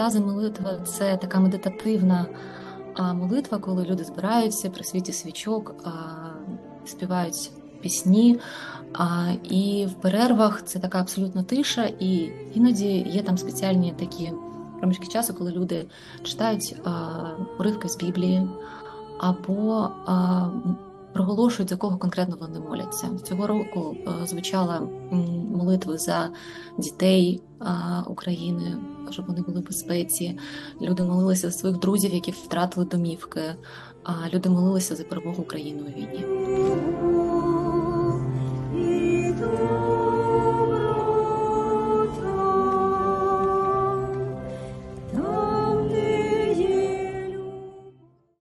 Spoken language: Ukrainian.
наразі молитва це така медитативна молитва, коли люди збираються при світі свічок, співають пісні. І в перервах це така абсолютно тиша, і іноді є там спеціальні такі проміжки часу, коли люди читають уривки з Біблії або проголошують, за кого конкретно вони моляться. Цього року е, звучала молитви за дітей України, щоб вони були в безпеці. Люди молилися за своїх друзів, які втратили домівки. Люди молилися за перемогу України у війні.